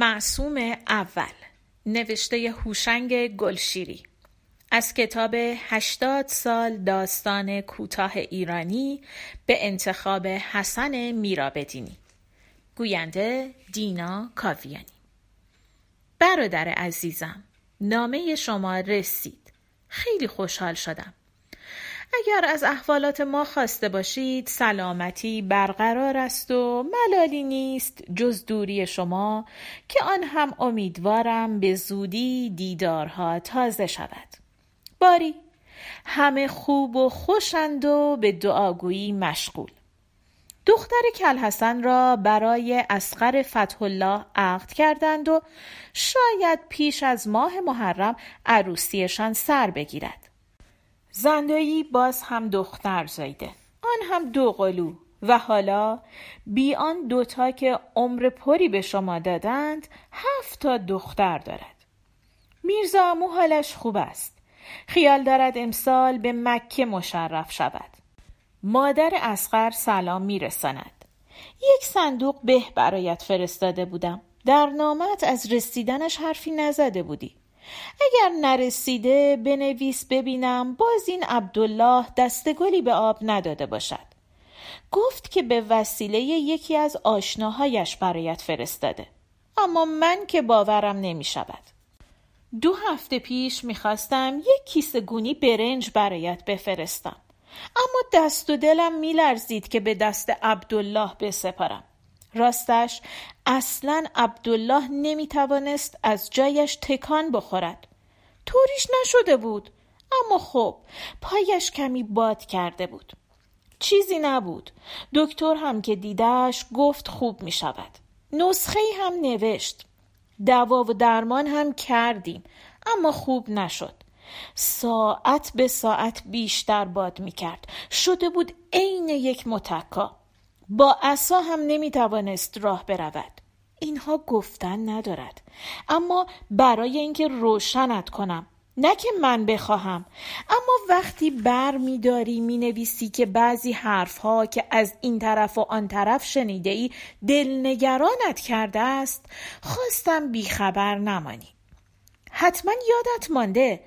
معصوم اول نوشته هوشنگ گلشیری. از کتاب هشتاد سال داستان کوتاه ایرانی به انتخاب حسن میرابدینی. گوینده دینا کاویانی. برادر عزیزم نامه شما رسید. خیلی خوشحال شدم. اگر از احوالات ما خواسته باشید سلامتی برقرار است و ملالی نیست جز دوری شما که آن هم امیدوارم به زودی دیدارها تازه شود. باری همه خوب و خوشند و به دعاگویی مشغول. دختر کلحسن را برای اسقر فتح الله عقد کردند و شاید پیش از ماه محرم عروسیشان سر بگیرد. زندایی باز هم دختر زایده. آن هم دو قلو. و حالا بی آن دوتا که عمر پری به شما دادند هفت تا دختر دارد. میرزا امو حالش خوب است. خیال دارد امسال به مکه مشرف شود. مادر اسقر سلام میرساند. یک صندوق به برایت فرستاده بودم. در نامت از رسیدنش حرفی نزده بودی. اگر نرسیده بنویس ببینم باز این عبدالله دستگلی به آب نداده باشد. گفت که به وسیله یکی از آشناهایش برایت فرستاده. اما من که باورم نمی شود دو هفته پیش می‌خواستم یک کیسه گونی برنج برایت بفرستم. اما دست و دلم میلرزید که به دست عبدالله بسپارم. راستش اصلا عبدالله نمی‌توانست از جایش تکان بخورد. طوریش نشده بود اما خب پایش کمی باد کرده بود. چیزی نبود. دکتر هم که دیدش گفت خوب می شود نسخه هم نوشت. دوا و درمان هم کردیم اما خوب نشد. ساعت به ساعت بیشتر باد می کرد شده بود عین یک متکا. با عصا هم نمی توانست راه برود. اینها گفتن ندارد. اما برای اینکه روشنت کنم نه که من بخواهم اما وقتی بر می داری می نویسی که بعضی حرف ها که از این طرف و آن طرف شنیده ای دلنگرانت کرده است خواستم بیخبر نمانی. حتما یادت مانده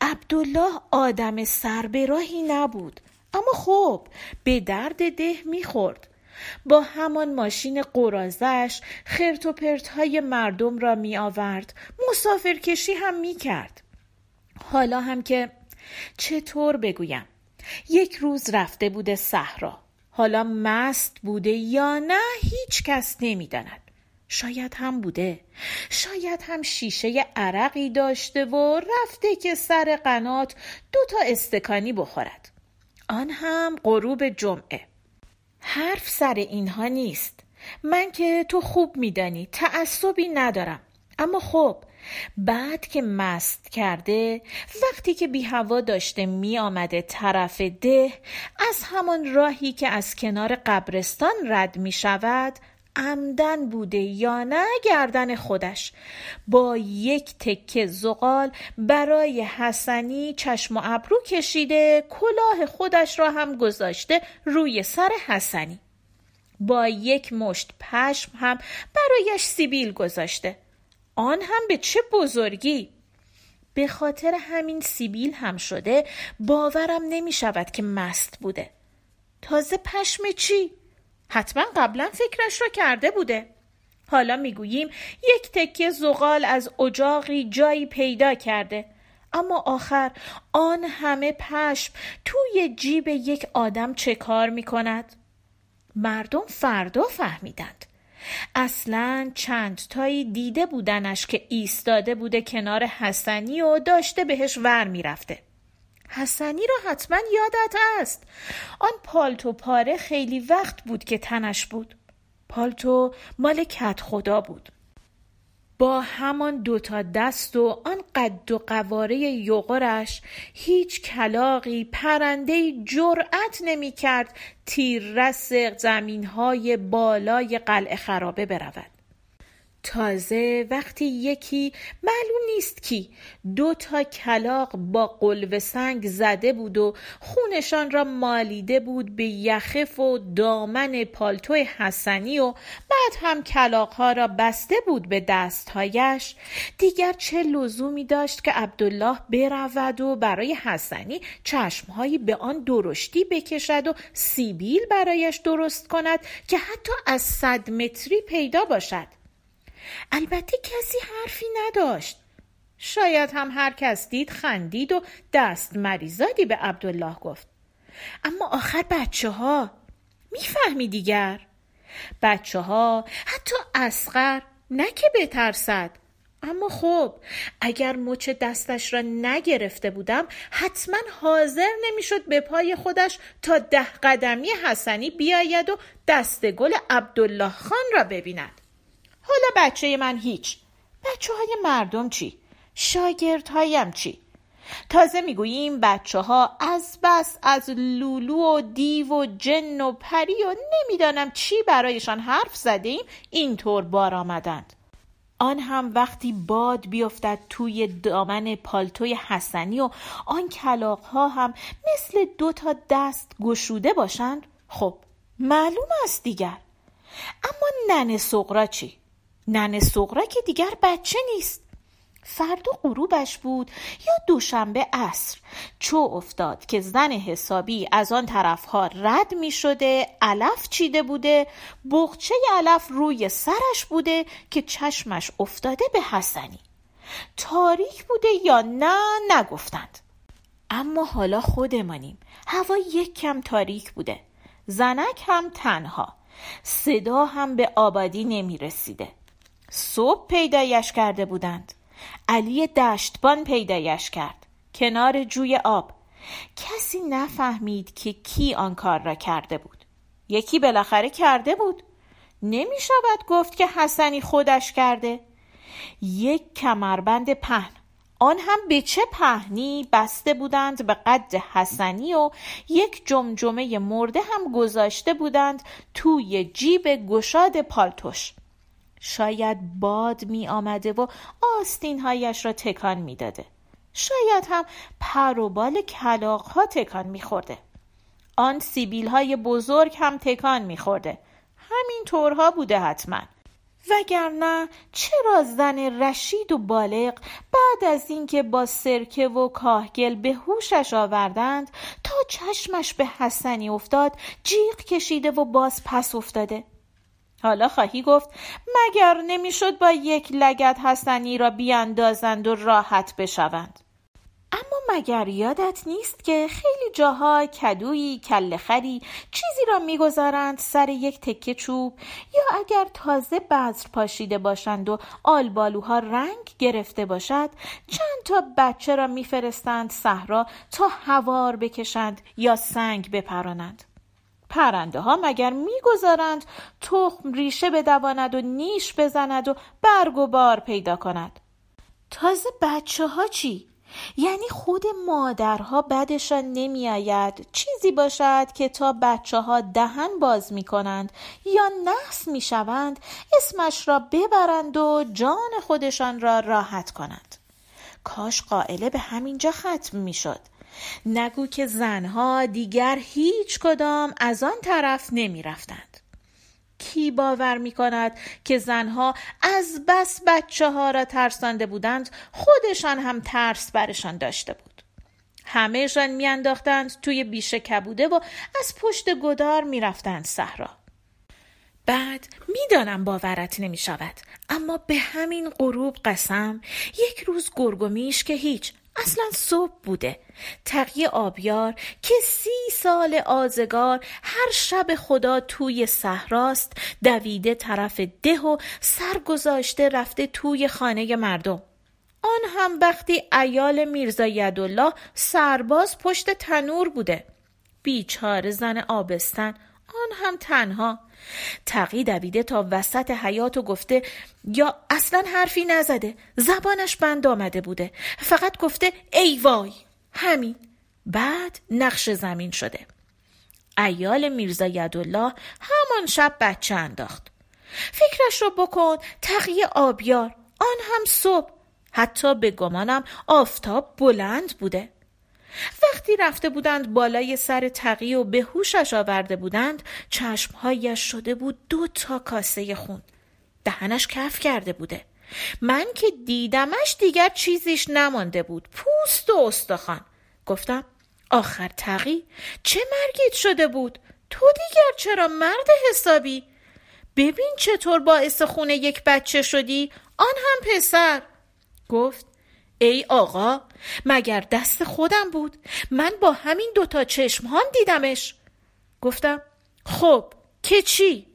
عبدالله آدم سربراهی نبود. اما خب به درد ده می‌خورد. با همان ماشین قرازش خرت و پرت های مردم را می آورد مسافرکشی هم می کرد حالا هم که چطور بگویم؟ یک روز رفته بوده صحرا. حالا مست بوده یا نه هیچ کس نمی‌داند. شاید هم بوده. شاید هم شیشه عرقی داشته و رفته که سر قنات دو تا استکانی بخورد. آن هم غروب جمعه. حرف سر اینها نیست. من که تو خوب میدانی تعصبی ندارم. اما خب بعد که مست کرده وقتی که بی هوا داشته می آمده طرف ده از همان راهی که از کنار قبرستان رد می شود عمدن بوده یا نه گردن خودش. با یک تکه زغال برای حسنی چشم و ابرو کشیده کلاه خودش را هم گذاشته روی سر حسنی. با یک مشت پشم هم برایش سیبیل گذاشته. آن هم به چه بزرگی! به خاطر همین سیبیل هم شده باورم نمی شود که مست بوده. تازه پشم چی؟ حتما قبلا فکرش را کرده بوده. حالا می‌گوییم یک تکه زغال از اجاقی جایی پیدا کرده. اما آخر آن همه پشم توی جیب یک آدم چه کار می کند؟ مردم فردا فهمیدند. اصلا چند تایی دیده بودنش که ایستاده بوده کنار حسنی و داشته بهش ور می‌رفته. حسنی را حتما یادت است آن پالتو پاره خیلی وقت بود که تنش بود. پالتو مال کت خدا بود. با همان دوتا دست و آن قد و قواره یغرش هیچ کلاقی پرنده جرأت نمی کرد تیر رس زمین های بالای قلعه خرابه برود. تازه وقتی یکی معلوم نیست کی. دو تا کلاق با قلب سنگ زده بود و خونشان را مالیده بود به یخف و دامن پالتو حسنی و بعد هم کلاقها را بسته بود به دستهایش. دیگر چه لزومی داشت که عبدالله برود و برای حسنی چشمهایی به آن درشتی بکشد و سیبیل برایش درست کند که حتی از صد متری پیدا باشد؟ البته کسی حرفی نداشت. شاید هم هر کس دید خندید و دست مریزادی به عبدالله گفت. اما آخر بچه ها می‌فهمی دیگر؟ بچه ها حتی اسقر نه که بترسد. اما خب اگر مچ دستش را نگرفته بودم حتما حاضر نمی‌شد به پای خودش تا ده قدمی حسنی بیاید و دست گل عبدالله خان را ببیند. حالا بچه من هیچ بچه های مردم چی؟ هایم چی؟ تازه می‌گوییم بچه ها از بس از لولو و دیو و جن و پری و نمی‌دانم چی برایشان حرف زده ایم اینطور بار آمدند آن هم وقتی باد بیفتد توی دامن پالتوی حسنی و آن کلاق ها هم مثل دو تا دست گشوده باشند خب معلوم است دیگر اما ننه سقرا چی؟ ننه سغرا که دیگر بچه نیست. فردا غروبش بود یا دوشنبه عصر. چو افتاد که زن حسابی از آن طرفها رد می شده علف چیده بوده بغچه علف روی سرش بوده که چشمش افتاده به حسنی. تاریک بوده یا نه نگفتند. اما حالا خودمانیم. هوا یک کم تاریک بوده. زنک هم تنها. صدا هم به آبادی نمی رسیده. صبح پیدایش کرده بودند. علی دشتبان پیدایش کرد. کنار جوی آب. کسی نفهمید که کی آن کار را کرده بود. یکی بالاخره کرده بود. نمی شود گفت که حسنی خودش کرده. یک کمربند پهن. آن هم به چه پهنی بسته بودند به قد حسنی و یک جمجمه مرده هم گذاشته بودند توی جیب گشاد پالتوش. شاید باد می آمده و هایش را تکان می داده. شاید هم پر و بال کلاق ها تکان می خورده. آن سیبیل های بزرگ هم تکان می خورده. همین طورها بوده حتما. وگرنه چرا زن رشید و بالغ بعد از اینکه با سرکه و کاهگل به هوشش آوردند تا چشمش به حسنی افتاد جیغ کشیده و باز پس افتاده حالا خواهی گفت مگر نمی‌شد با یک لگت حسنی را بیاندازند و راحت بشوند؟ اما مگر یادت نیست که خیلی جاها کدویی کلخری چیزی را می‌گذارند سر یک تکه چوب؟ یا اگر تازه بذر پاشیده باشند و آلبالوها رنگ گرفته باشد چند تا بچه را میفرستند صحرا تا هوار بکشند یا سنگ بپرانند؟ پرنده ها مگر می‌گذارند تخم ریشه بدواند و نیش بزند و برگ و بار پیدا کند؟ تازه بچه ها چی؟ یعنی خود مادرها بدشان نمیآید. چیزی باشد که تا بچه ها دهن باز می کنند یا نحس می شوند اسمش را ببرند و جان خودشان را راحت کنند. کاش قائله به همینجا ختم می شد نگو که زنها دیگر هیچ کدام از آن طرف نمی رفتند. کی باور می کند که زنها از بس بچه ها را ترسانده بودند خودشان هم ترس برشان داشته بود همهشان میانداختند توی بیشه کبوده و از پشت گدار می‌رفتند صحرا بعد می‌دانم باورت نمی شود اما به همین غروب قسم یک روز گرگومیش که هیچ اصلا صبح بوده. تقیه آبیار که سی سال آزگار هر شب خدا توی صحراست دویده طرف ده و سر گذاشته رفته توی خانه مردم. آن هم وقتی ایال میرزا یدالله سرباز پشت تنور بوده. بیچاره زن آبستن آن هم تنها. تقی دویده تا وسط حیات و گفته یا اصلا حرفی نزده زبانش بند آمده بوده. فقط گفته ای وای. همین. بعد نقش زمین شده. ایال میرزا یدالله همان شب بچه انداخت. فکرش رو بکن تقیه آبیار. آن هم صبح. حتی به گمانم آفتاب بلند بوده. وقتی رفته بودند بالای سر تقی و به هوشش آورده بودند چشمهایش شده بود دو تا کاسه خون. دهنش کف کرده بوده. من که دیدمش دیگر چیزیش نمانده بود. پوست و استخوان. گفتم آخر تقی چه مرگیت شده بود؟ تو دیگر چرا مرد حسابی؟ ببین چطور باعث خونه یک بچه شدی. آن هم پسر. گفت ای آقا مگر دست خودم بود؟ من با همین دوتا چشمهام دیدمش. گفتم خب که چی؟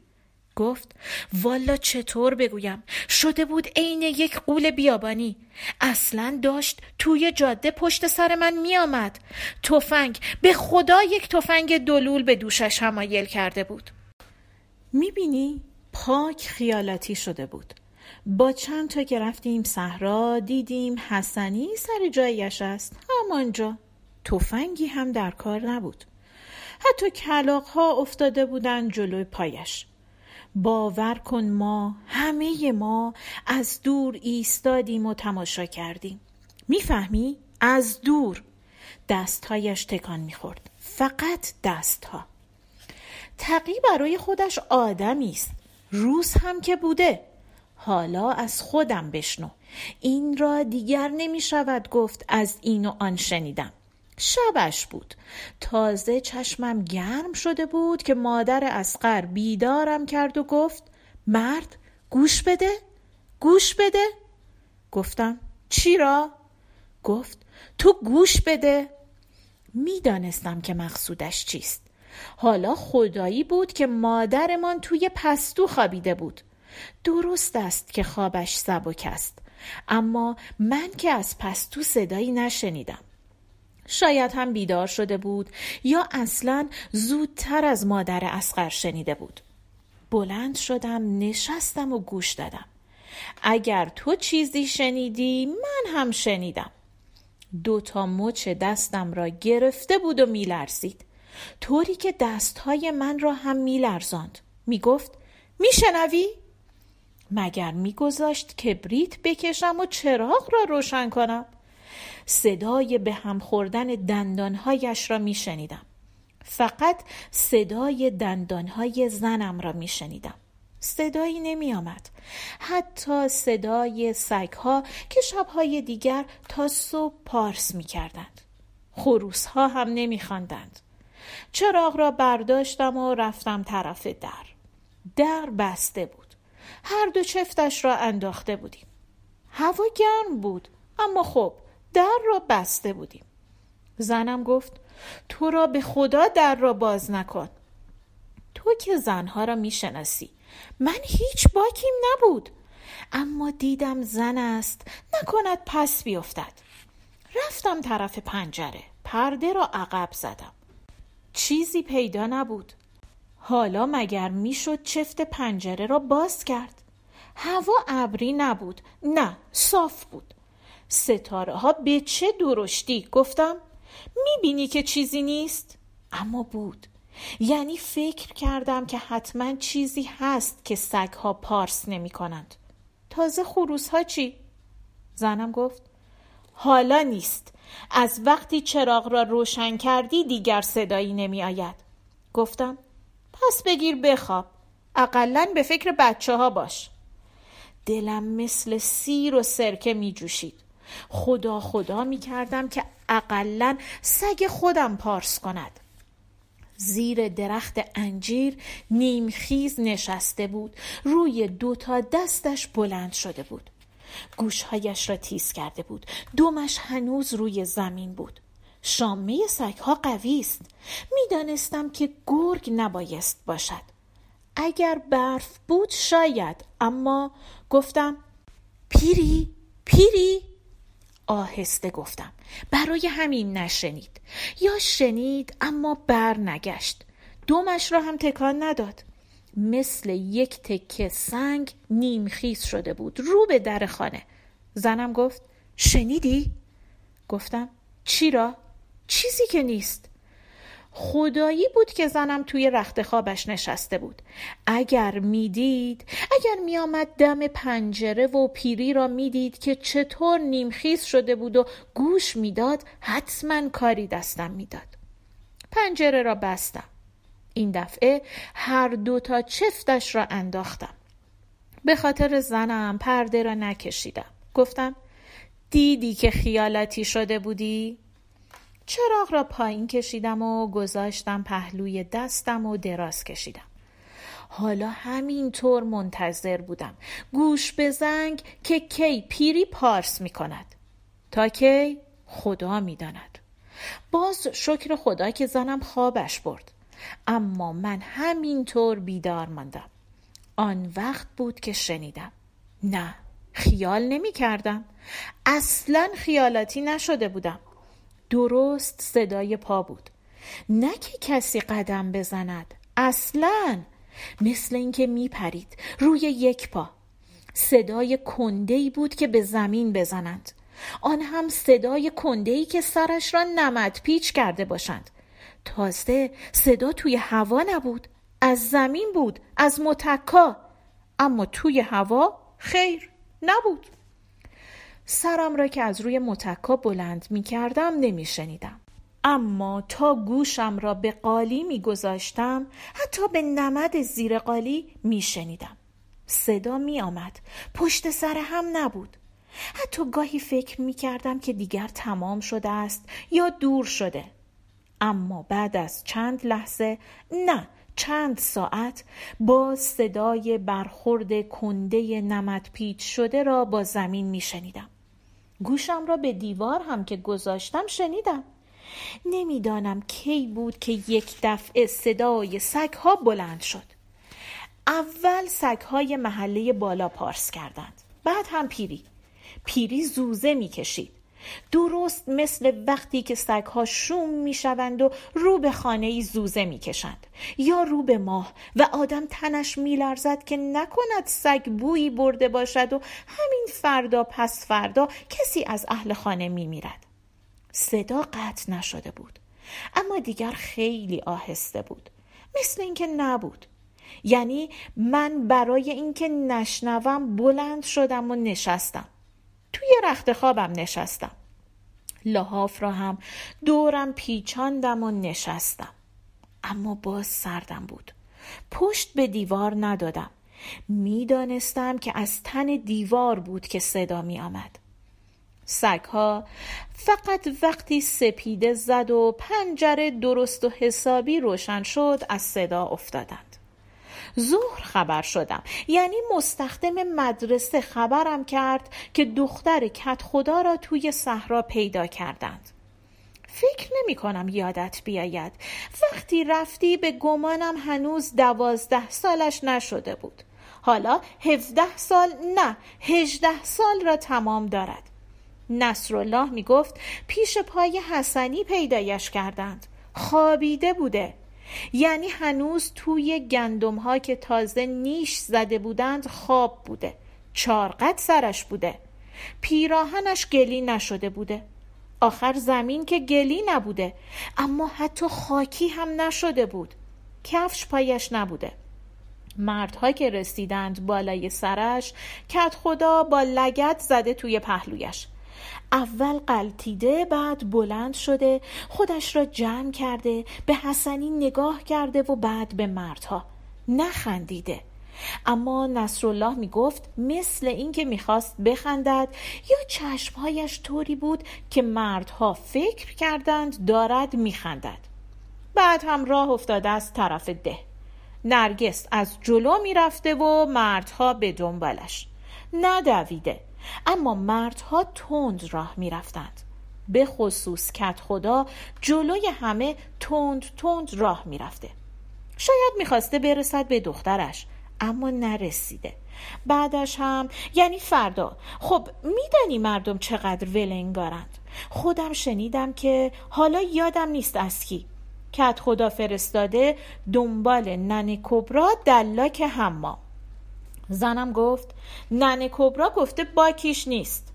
گفت والا چطور بگویم؟ شده بود عین یک قول بیابانی. اصلا داشت توی جاده پشت سر من میآمد. تفنگ به خدا یک تفنگ دلول به دوشش همایل کرده بود. می‌بینی؟ پاک خیالاتی شده بود. با چند تا که رفتیم صحرا دیدیم حسنی سر جایش است. همانجا. تفنگی هم در کار نبود. حتی کلاق ها افتاده بودند جلوی پایش. باور کن ما همه ما از دور ایستادیم و تماشا کردیم. می‌فهمی؟ از دور. دستهایش تکان می‌خورد. فقط دستها. تقی برای خودش آدمی است. روز هم که بوده. حالا از خودم بشنو. این را دیگر نمی شود گفت از این و آن شنیدم. شبش بود. تازه چشمم گرم شده بود که مادر اسقر بیدارم کرد و گفت مرد گوش بده گوش بده. گفتم چی را؟ گفت تو گوش بده. می‌دانستم که مقصودش چیست. حالا خدایی بود که مادرمان توی پستو خوابیده بود. درست است که خوابش سبک است. اما من که از پستو صدایی نشنیدم. شاید هم بیدار شده بود یا اصلا زودتر از مادر اسقر شنیده بود. بلند شدم نشستم و گوش دادم. اگر تو چیزی شنیدی من هم شنیدم. دو تا مچ دستم را گرفته بود و میلرزید. طوری که دستهای من را هم میلرزاند. می‌گفت میشنوی؟ مگر میگذاشت کبریت بکشم و چراغ را روشن کنم صدای به هم خوردن دندانهایش را میشنیدم فقط صدای دندانهای زنم را میشنیدم صدایی نمی آمد. حتی صدای سگها که شبهای دیگر تا صبح پارس می کردند. خروس ها هم نمی خواندند. چراغ را برداشتم و رفتم طرف در. در بسته بود. هر دو چفتش را انداخته بودیم. هوا گرم بود اما خب در را بسته بودیم. زنم گفت تو را به خدا در را باز نکن. تو که زنها را می‌شناسی. من هیچ باکیم نبود. اما دیدم زن است نکند پس بیفتد. رفتم طرف پنجره پرده را عقب زدم. چیزی پیدا نبود. حالا مگر می‌شد چفت پنجره را باز کرد؟ هوا ابری نبود نه صاف بود. ستاره ها به چه درشتی؟ گفتم می‌بینی که چیزی نیست؟ اما بود. یعنی فکر کردم که حتما چیزی هست که سگ ها پارس نمی کنند تازه خروس ها چی؟ زنم گفت حالا نیست. از وقتی چراغ را روشن کردی دیگر صدایی نمی آید گفتم پس بگیر بخواب. اقلا به فکر بچه ها باش. دلم مثل سیر و سرکه می جوشید خدا خدا می کردم که اقلا سگ خودم پارس کند. زیر درخت انجیر نیمخیز نشسته بود. روی دو تا دستش بلند شده بود. گوشهایش را تیز کرده بود. دومش هنوز روی زمین بود. شامه سگها قوی است. می‌دانستم که گرگ نبایست باشد. اگر برف بود شاید اما گفتم پیری پیری! آهسته گفتم برای همین نشنید. یا شنید اما بر نگشت. دومش را هم تکان نداد. مثل یک تکه سنگ نیمخیز شده بود رو به در خانه. زنم گفت شنیدی؟ گفتم چی را؟ چیزی که نیست. خدایی بود که زنم توی رخت خوابش نشسته بود. اگر می‌دید اگر میآمد دم پنجره و پیری را می‌دید که چطور نیمخیز شده بود و گوش می‌داد حتما کاری دستم می‌داد. پنجره را بستم. این دفعه هر دو تا چفتش را انداختم. به خاطر زنم پرده را نکشیدم. گفتم دیدی که خیالاتی شده بودی؟ چراغ را پایین کشیدم و گذاشتم پهلوی دستم و دراز کشیدم. حالا همینطور منتظر بودم. گوش به زنگ که کی پیری پارس می کند تا کی؟ خدا می داند باز شکر خدا که زنم خوابش برد. اما من همینطور بیدار ماندم. آن وقت بود که شنیدم. نه خیال نمی کردم اصلا خیالاتی نشده بودم. درست صدای پا بود. نه که کسی قدم بزند. اصلا. مثل اینکه میپرید روی یک پا. صدای کندهی بود که به زمین بزنند. آن هم صدای کندهی که سرش را نمد پیچ کرده باشند. تازه صدا توی هوا نبود. از زمین بود از متکا. اما توی هوا خیر نبود. سرم را که از روی متکا بلند می کردم نمی شنیدم. اما تا گوشم را به قالی می گذاشتم حتی به نمد زیر قالی می شنیدم. صدا می آمد. پشت سر هم نبود. حتی گاهی فکر می کردم که دیگر تمام شده است یا دور شده. اما بعد از چند لحظه نه چند ساعت با صدای برخورد کنده نمد پیچ شده را با زمین می شنیدم. گوشم را به دیوار هم که گذاشتم شنیدم. نمی‌دانم کی بود که یک دفعه صدای سگها بلند شد. اول سگهای محله بالا پارس کردند. بعد هم پیری. پیری زوزه می‌کشید. درست مثل وقتی که سگها شوم می‌شوند و رو به خانه ای زوزه می‌کشند. یا رو به ماه و آدم تنش میلرزد که نکند سگ بویی برده باشد و همین فردا پس فردا کسی از اهل خانه میمیرد. صدا قطع نشده بود. اما دیگر خیلی آهسته بود. مثل اینکه نبود. یعنی من برای اینکه نشنوم بلند شدم و نشستم. توی رخت خوابم نشستم. لحاف را هم دورم پیچاندم و نشستم. اما باز سردم بود. پشت به دیوار ندادم. می‌دانستم که از تن دیوار بود که صدا می آمد سگها فقط وقتی سپیده زد و پنجره درست و حسابی روشن شد از صدا افتادند. ظهر خبر شدم. یعنی مستخدم مدرسه خبرم کرد که دختر کت خدا را توی صحرا پیدا کردند. فکر نمی کنم یادت بیاید. وقتی رفتی به گمانم هنوز دوازده سالش نشده بود. حالا هفده سال نه هجده سال را تمام دارد. نصرالله می گفت پیش پای حسنی پیدایش کردند. خوابیده بوده. یعنی هنوز توی گندم ها که تازه نیش زده بودند خواب بوده چارقد سرش بوده پیراهنش گلی نشده بوده. آخر زمین که گلی نبوده اما حتی خاکی هم نشده بود. کفش پایش نبوده. مردها که رسیدند بالای سرش کت خدا با لگت زده توی پهلویش. اول قلتیده بعد بلند شده خودش را جمع کرده به حسنی نگاه کرده و بعد به مردها. نخندیده. اما نصرالله می گفت مثل اینکه می‌خواست بخندد یا چشمهایش طوری بود که مردها فکر کردند دارد میخندد. بعد هم راه افتاده از طرف ده. نرگس از جلو می‌رفته و مردها به دنبالش. ندویده. اما مردها تند راه می رفتند. به خصوص کت خدا جلوی همه تند تند راه می رفته. شاید می‌خواسته برسد به دخترش اما نرسیده. بعدش هم یعنی فردا. خب میدانی مردم چقدر ولنگارند خودم شنیدم که حالا یادم نیست از کی. کت خدا فرستاده دنبال نن کبرا دلاک حمام. زنم گفت ننه کبرا گفته باکیش نیست.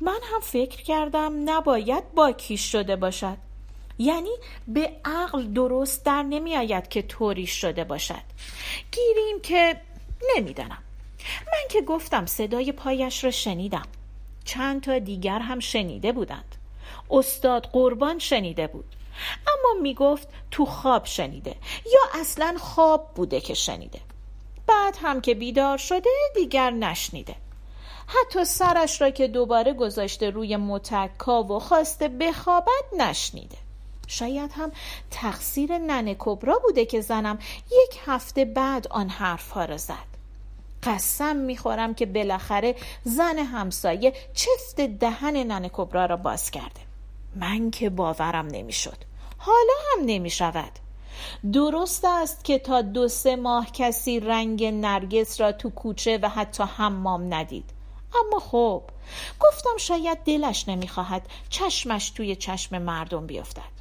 من هم فکر کردم نباید باکیش شده باشد. یعنی به عقل درست در نمی آید که طوری شده باشد. گیریم که نمی‌دانم. من که گفتم صدای پایش را شنیدم. چند تا دیگر هم شنیده بودند. استاد قربان شنیده بود. اما می گفت تو خواب شنیده یا اصلا خواب بوده که شنیده. بعد هم که بیدار شده دیگر نشنیده. حتی سرش را که دوباره گذاشته روی متکا و خواسته بخوابد نشنیده. شاید هم تقصیر ننه کبرا بوده که زنم یک هفته بعد آن حرفها را زد. قسم می‌خورم که بالاخره زن همسایه چفت دهن ننه کبرا را باز کرده. من که باورم نمی‌شد. حالا هم نمی‌شود. درست است که تا دو سه ماه کسی رنگ نرگس را تو کوچه و حتی حمام ندید. اما خب گفتم شاید دلش نمی‌خواهد چشمش توی چشم مردم بیفتد.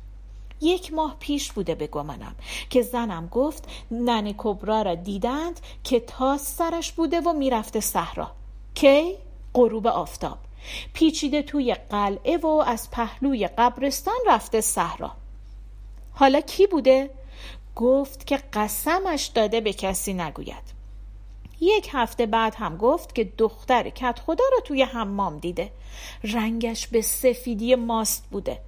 یک ماه پیش بوده به گمانم که زنم گفت ننه کبرا را دیدند که تا سرش بوده و می‌رفته صحرا. کی؟ غروب آفتاب. پیچیده توی قلعه و از پهلوی قبرستان رفته صحرا. حالا کی بوده؟ گفت که قسمش داده به کسی نگوید. یک هفته بعد هم گفت که دختر کت خدا را توی حمام دیده. رنگش به سفیدی ماست بوده.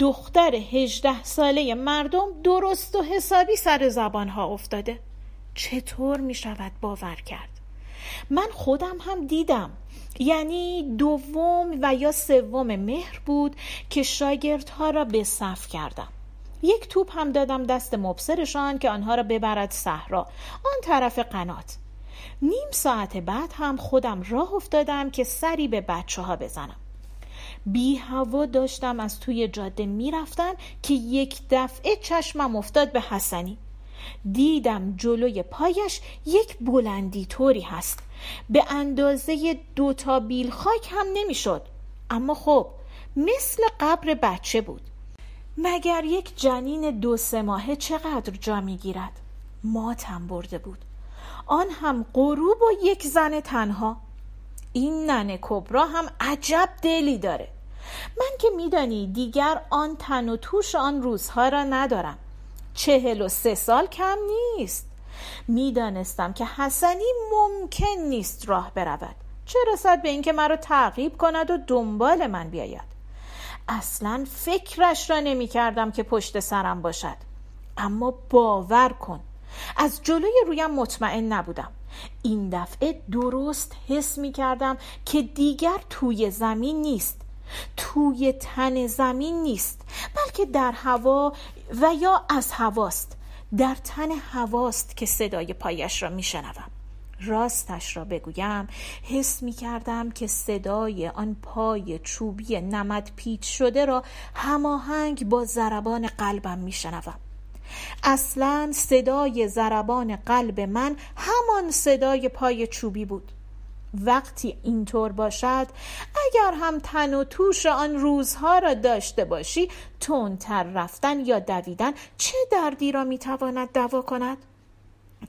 دختر هجده ساله مردم درست و حسابی سر زبانها افتاده. چطور می شود باور کرد؟ من خودم هم دیدم. یعنی دوم و یا سوم مهر بود که شاگردها را به صف کردم. یک توپ هم دادم دست مبصرشان که آنها را ببرد صحرا. آن طرف قنات. نیم ساعت بعد هم خودم راه افتادم که سری به بچه ها بزنم. بی هوا داشتم از توی جاده می‌رفتم که یک دفعه چشمم افتاد به حسنی. دیدم جلوی پایش یک بلندی طوری هست. به اندازه دو تا بیل خاک هم نمی‌شد. اما خب مثل قبر بچه بود. مگر یک جنین دو سه ماهه چقدر جا می‌گیرد؟ ماتم برده بود. آن هم غروب و یک زن تنها. این ننه کبرا هم عجب دلی داره. من که میدانی دیگر آن تن و توش آن روزها را ندارم. چهل و سه سال کم نیست. می‌دانستم که حسنی ممکن نیست راه برود. چه رسد به اینکه مرا تعقیب کند و دنبال من بیاید؟ اصلا فکرش را نمی کردم که پشت سرم باشد. اما باور کن از جلوی رویم مطمئن نبودم. این دفعه درست حس می کردم که دیگر توی زمین نیست. توی تن زمین نیست بلکه در هوا و یا از هواست. در تن هواست که صدای پایش را میشنوم. راستش را بگویم حس می کردم که صدای آن پای چوبی نمد پیچ شده را هماهنگ با ضربان قلبم می شنوم. اصلا صدای ضربان قلب من همان صدای پای چوبی بود وقتی اینطور باشد اگر هم تن و توش آن روزها را داشته باشی تندتر رفتن یا دویدن چه دردی را می‌تواند دوا کند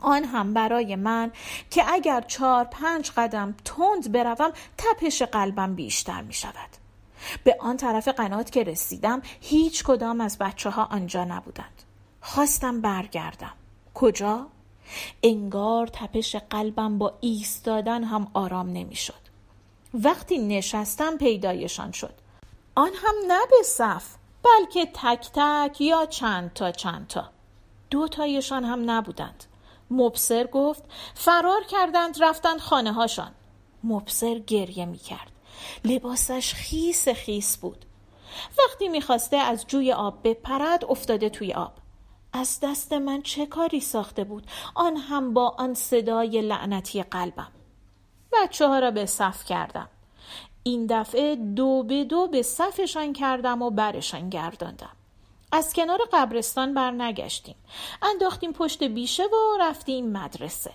آن هم برای من که اگر چهار پنج قدم تند بروم تپش قلبم بیشتر می شود به آن طرف قنات که رسیدم هیچ کدام از بچه ها آنجا نبودند خواستم برگردم کجا؟ انگار تپش قلبم با ایستادن هم آرام نمی‌شد. وقتی نشستم پیدایشان شد. آن هم نه به صف بلکه تک تک یا چند تا چند تا. دو تایشان هم نبودند. مبصر گفت فرار کردند رفتند خانه هاشان. مبصر گریه می کرد. لباسش خیس خیس بود. وقتی می‌خواسته از جوی آب بپرد افتاده توی آب. از دست من چه کاری ساخته بود آن هم با آن صدای لعنتی قلبم بچه ها را به صف کردم این دفعه دو به دو به صفشان کردم و برشان گرداندم از کنار قبرستان برنگشتیم. انداختیم پشت بیشه و رفتیم مدرسه.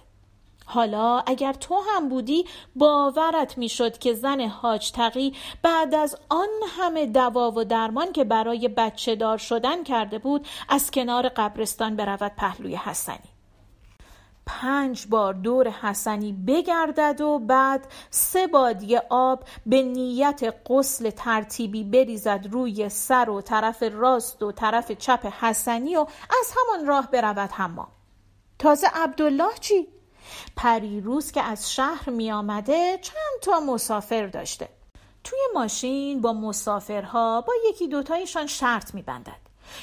حالا اگر تو هم بودی باورت می‌شد که زن حاج تقی بعد از آن همه دوا و درمان که برای بچه دار شدن کرده بود از کنار قبرستان برود پهلوی حسنی. پنج بار دور حسنی بگردد و بعد سه بادیه آب به نیت غسل ترتیبی بریزد روی سر و طرف راست و طرف چپ حسنی و از همان راه برود حمام. تازه عبدالله چی؟ پریروز که از شهر می آمده چند تا مسافر داشته. توی ماشین با مسافرها با یکی دوتایشان شرط می بندد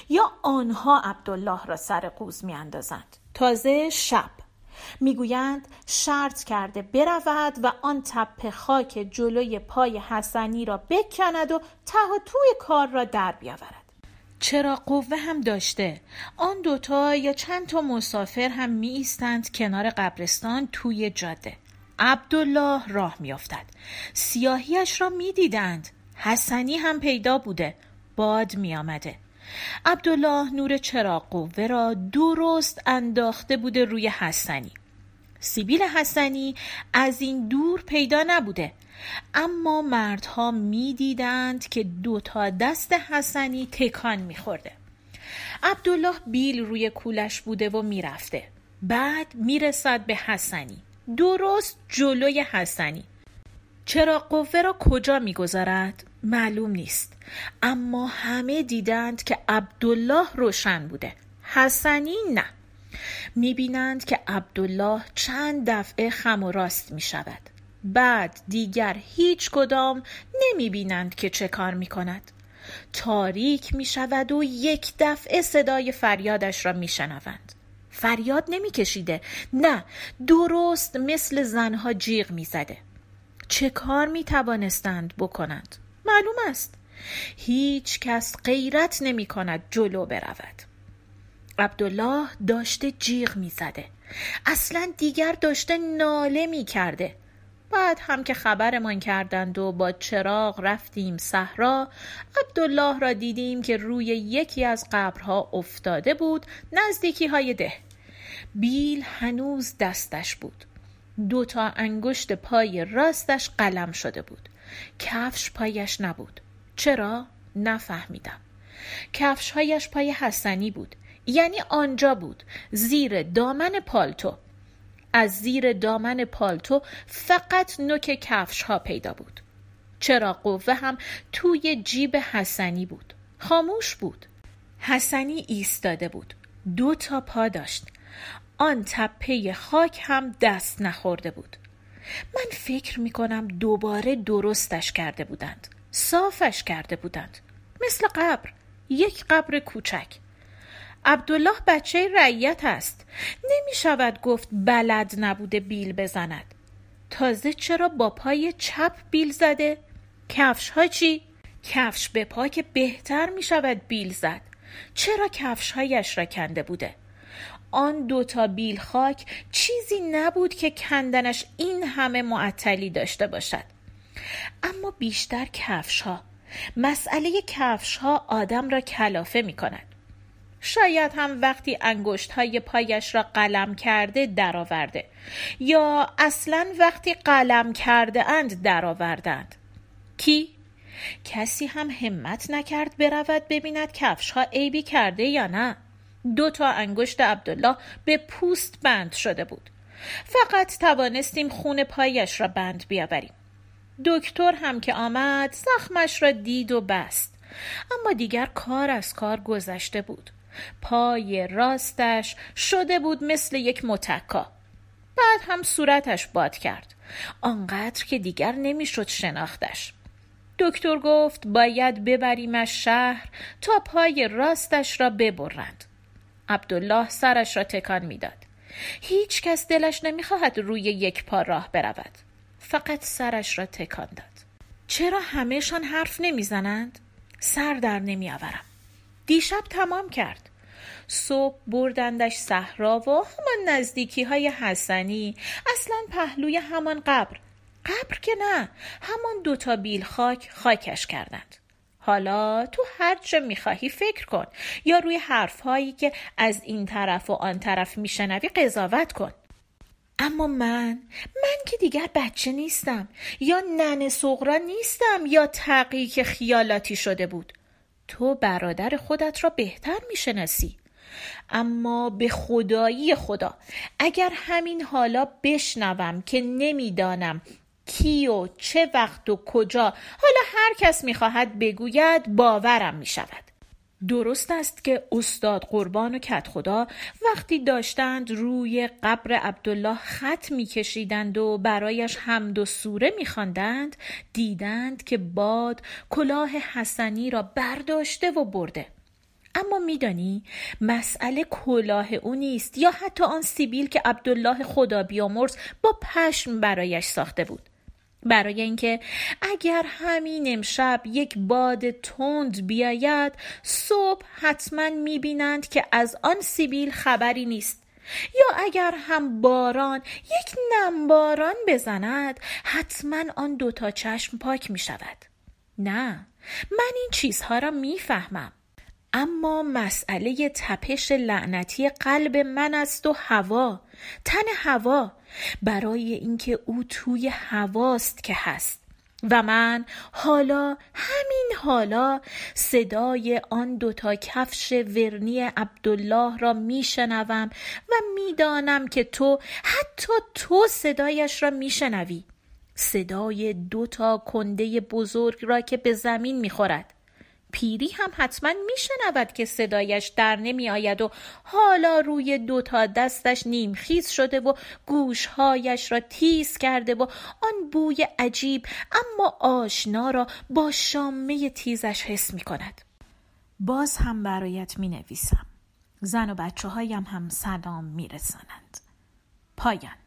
یا آنها عبدالله را سر قوز می اندازند تازه شب. می‌گویند شرط کرده برود و آن تپه خاک جلوی پای حسنی را بکند و ته توی کار را در بیاورد. چرا قوه هم داشته؟ آن دوتا یا چند تا مسافر هم می ایستند کنار قبرستان توی جاده. عبدالله راه میافتد. سیاهیش را می‌دیدند. حسنی هم پیدا بوده. باد می آمده عبدالله نور چراغ قوه را درست انداخته بوده روی حسنی. سیبیل حسنی از این دور پیدا نبوده. اما مردها می‌دیدند که دو تا دست حسنی تکان میخورده. عبدالله بیل روی کولش بوده و می‌رفته. بعد می‌رسد به حسنی. درست جلوی حسنی. چرا قوه را کجا می‌گذارد؟ معلوم نیست. اما همه دیدند که عبدالله روشن بوده. حسنی نه. می‌بینند که عبدالله چند دفعه خم و راست می شود بعد دیگر هیچ کدام نمی بینند که چه کار می کند تاریک می شود و یک دفعه صدای فریادش را می شنوند فریاد نمی کشیده نه درست مثل زنها جیغ می زده چه کار می توانستند بکنند؟ معلوم است. هیچ کس غیرت نمی کند جلو برود. عبدالله داشته جیغ می زده. اصلا دیگر داشته ناله می کرده. بعد هم که خبرمان کردند و با چراغ رفتیم صحرا عبدالله را دیدیم که روی یکی از قبرها افتاده بود نزدیکی های ده. بیل هنوز دستش بود. دو تا انگشت پای راستش قلم شده بود. کفش پایش نبود. چرا؟ نفهمیدم. کفشهایش پای حسنی بود. یعنی آنجا بود. زیر دامن پالتو. از زیر دامن پالتو فقط نوک کفش ها پیدا بود. چرا قوه هم توی جیب حسنی بود. خاموش بود. حسنی ایستاده بود. دو تا پا داشت. آن تپه خاک هم دست نخورده بود. من فکر می کنم دوباره درستش کرده بودند. صافش کرده بودند. مثل قبر. یک قبر کوچک. عبدالله بچه رعیت است. نمی شود گفت بلد نبوده بیل بزند. تازه چرا با پای چپ بیل زده؟ کفش ها چی؟ کفش به پا که بهتر می شود بیل زد. چرا کفش هایش را کنده بوده؟ آن دوتا بیل خاک چیزی نبود که کندنش این همه معطلی داشته باشد. اما بیشتر کفش ها مسئله کفش ها آدم را کلافه می کند شاید هم وقتی انگشت های پایش را قلم کرده درآورده یا اصلا وقتی قلم کرده اند درآوردند. کی؟ کسی هم همت نکرد برود ببیند کفش ها عیبی کرده یا نه. دو تا انگشت عبدالله به پوست بند شده بود. فقط توانستیم خون پایش را بند بیاوریم. دکتر هم که آمد زخمش را دید و بست. اما دیگر کار از کار گذشته بود. پای راستش شده بود مثل یک متکا. بعد هم صورتش باد کرد. آنقدر که دیگر نمی‌شد شناختش. دکتر گفت باید ببریمش شهر تا پای راستش را ببرند. عبدالله سرش را تکان می‌داد. هیچ کس دلش نمی‌خواهد روی یک پا راه برود. فقط سرش را تکان داد. چرا همهشان حرف نمی‌زنند؟ سر در نمیآورم. دیشب تمام کرد. صبح بردندش صحرا و همان نزدیکی های حسنی اصلا پهلوی همان قبر. قبر که نه همان دوتا بیل خاک خاکش کردند. حالا تو هر چه می‌خواهی فکر کن یا روی حرفهایی که از این طرف و آن طرف میشنوی قضاوت کن. اما من من که دیگر بچه نیستم یا نن سغرا نیستم یا تقی که خیالاتی شده بود. تو برادر خودت را بهتر می‌شناسی. اما به خدایی خدا اگر همین حالا بشنوم که نمی‌دانم کی و چه وقت و کجا. حالا هر کس می‌خواهد بگوید باورم می‌شود. درست است که استاد قربان و کت خدا وقتی داشتند روی قبر عبدالله خط میکشیدند و برایش حمد و سوره میخواندند دیدند که باد کلاه حسنی را برداشته و برده. اما میدانی مسئله کلاه او نیست یا حتی آن سیبیل که عبدالله خدا بیامرز با پشم برایش ساخته بود. برای اینکه اگر همین امشب یک باد تند بیاید صبح حتما می‌بینند که از آن سیبیل خبری نیست. یا اگر هم باران یک نمباران بزند حتما آن دوتا چشم پاک می شود نه من این چیزها را می‌فهمم. اما مسئله تپش لعنتی قلب من است و هوا تن هوا. برای اینکه او توی هواست که هست. و من حالا همین حالا صدای آن دوتا کفش ورنی عبدالله را میشنوم و می‌دانم که تو حتی تو صدایش را میشنوی. صدای دوتا کنده بزرگ را که به زمین می‌خورد. پیری هم حتما میشنود که صدایش در نمی آید و حالا روی دوتا دستش نیمخیز شده و گوشهایش را تیز کرده و آن بوی عجیب اما آشنا را با شامه تیزش حس می کند باز هم برایت می نویسم زن و بچه هایم هم سلام می رسانند پایان.